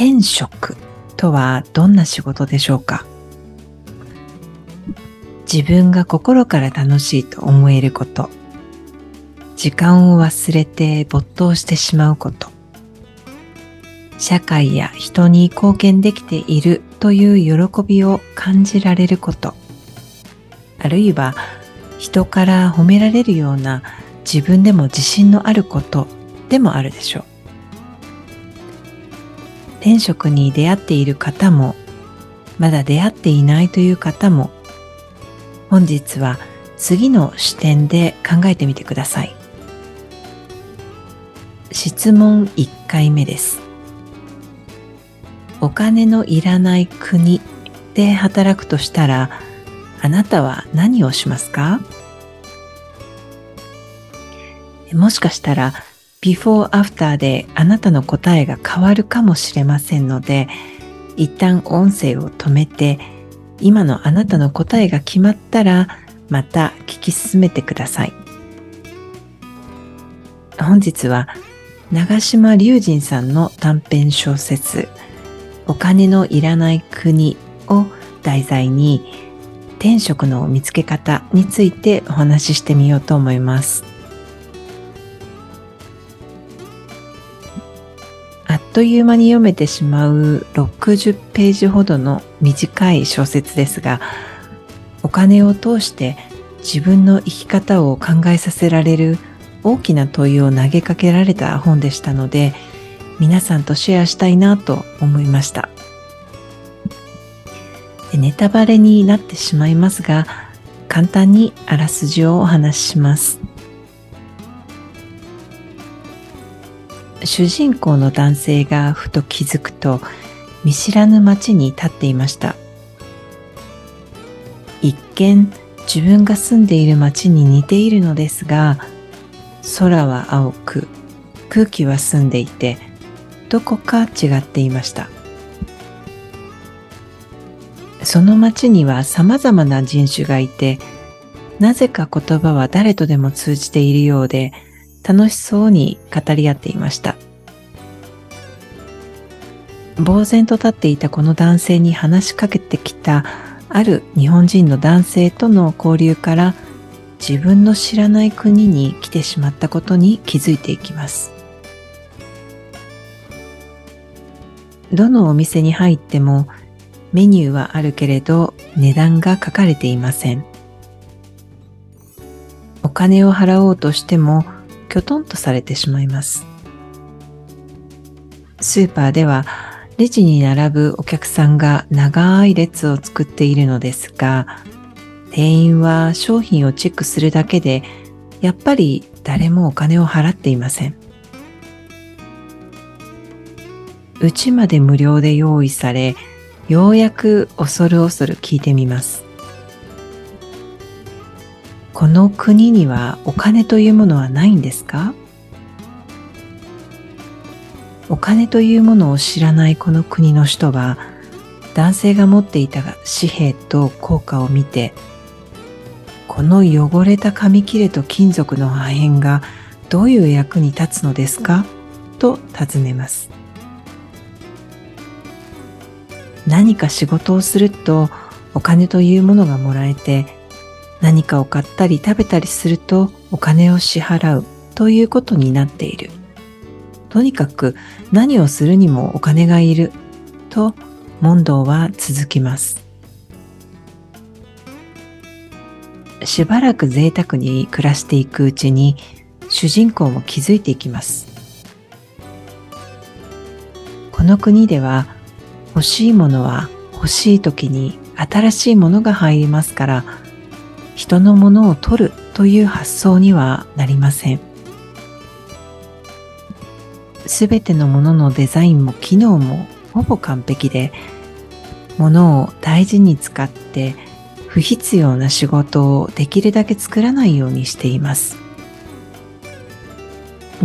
転職とはどんな仕事でしょうか？自分が心から楽しいと思えること、時間を忘れて没頭してしまうこと、社会や人に貢献できているという喜びを感じられること、あるいは人から褒められるような自分でも自信のあることでもあるでしょう。転職に出会っている方も、まだ出会っていないという方も、本日は次の視点で考えてみてください。質問1回目です。お金のいらない国で働くとしたら、あなたは何をしますか？もしかしたら、ビフォーアフターであなたの答えが変わるかもしれませんので、一旦音声を止めて、今のあなたの答えが決まったらまた聞き進めてください。本日は長島隆人さんの短編小説お金のいらない国を題材に転職の見つけ方についてお話ししてみようと思います。という間に読めてしまう60ページほどの短い小説ですが、お金を通して自分の生き方を考えさせられる大きな問いを投げかけられた本でしたので、皆さんとシェアしたいなと思いました。ネタバレになってしまいますが、簡単にあらすじをお話しします。主人公の男性がふと気づくと見知らぬ町に立っていました。一見自分が住んでいる町に似ているのですが空は青く空気は澄んでいてどこか違っていました。その町には様々な人種がいてなぜか言葉は誰とでも通じているようで楽しそうに語り合っていました。呆然と立っていたこの男性に話しかけてきたある日本人の男性との交流から自分の知らない国に来てしまったことに気づいていきます。どのお店に入ってもメニューはあるけれど値段が書かれていません。お金を払おうとしてもきょとんとされてしまいます。スーパーではレジに並ぶお客さんが長い列を作っているのですが、店員は商品をチェックするだけで、やっぱり誰もお金を払っていません。うちまで無料で用意され、ようやく恐る恐る聞いてみます。この国にはお金というものはないんですか？お金というものを知らないこの国の人は男性が持っていた紙幣と硬貨を見てこの汚れた紙切れと金属の破片がどういう役に立つのですか？と尋ねます。何か仕事をするとお金というものがもらえて何かを買ったり食べたりするとお金を支払うということになっている。とにかく何をするにもお金がいると問答は続きます。しばらく贅沢に暮らしていくうちに主人公も気づいていきます。この国では欲しいものは欲しい時に新しいものが入りますから人のものを取るという発想にはなりません。すべてのもののデザインも機能もほぼ完璧で、物を大事に使って不必要な仕事をできるだけ作らないようにしています。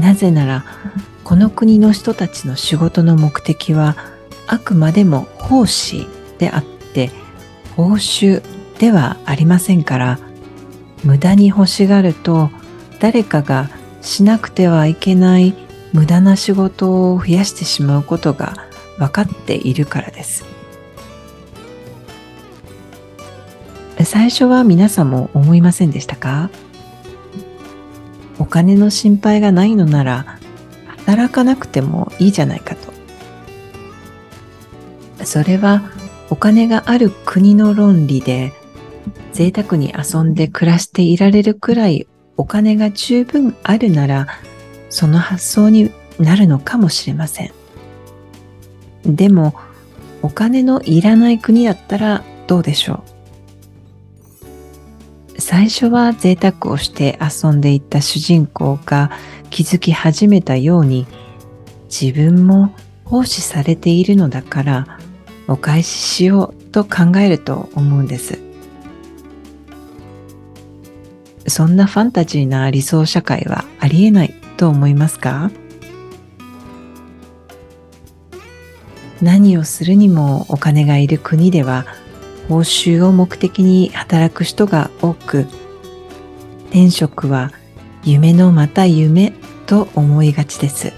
なぜなら、この国の人たちの仕事の目的はあくまでも奉仕であって報酬ではありませんから無駄に欲しがると誰かがしなくてはいけない無駄な仕事を増やしてしまうことが分かっているからです。最初は皆さんも思いませんでしたか？お金の心配がないのなら働かなくてもいいじゃないかと。それはお金がある国の論理で贅沢に遊んで暮らしていられるくらいお金が十分あるならその発想になるのかもしれません。でもお金のいらない国だったらどうでしょう？最初は贅沢をして遊んでいった主人公が気づき始めたように自分も奉仕されているのだからお返ししようと考えると思うんです。そんなファンタジーな理想社会はありえないと思いますか？何をするにもお金がいる国では報酬を目的に働く人が多く転職は夢のまた夢と思いがちです。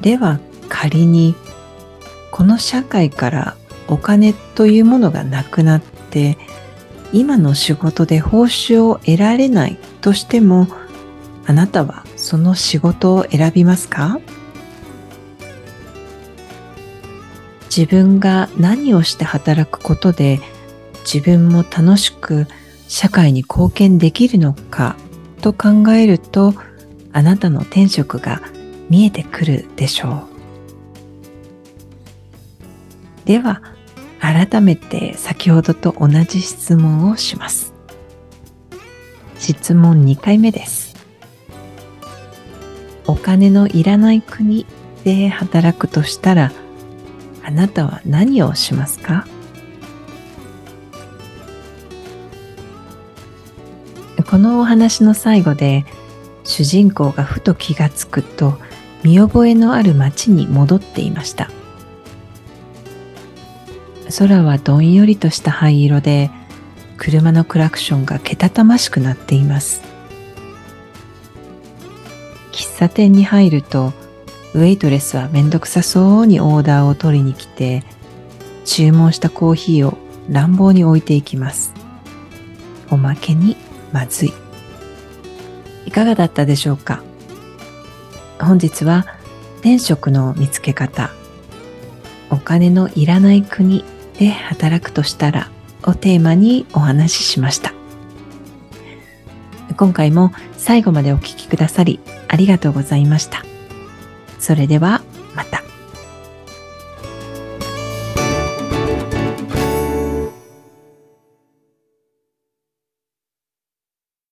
では仮にこの社会からお金というものがなくなって今の仕事で報酬を得られないとしてもあなたはその仕事を選びますか？自分が何をして働くことで自分も楽しく社会に貢献できるのか？と考えるとあなたの転職が見えてくるでしょう。では、改めて先ほどと同じ質問をします。質問2回目です。お金のいらない国で働くとしたら、あなたは何をしますか？このお話の最後で主人公がふと気がつくと見覚えのある町に戻っていました。空はどんよりとした灰色で車のクラクションがけたたましくなっています。喫茶店に入るとウェイトレスはめんどくさそうにオーダーを取りに来て注文したコーヒーを乱暴に置いていきます。おまけにまずい。いかがだったでしょうか？本日は転職の見つけ方。お金のいらない国で働くとしたらをテーマにお話ししました。今回も最後までお聴きくださりありがとうございました。それでは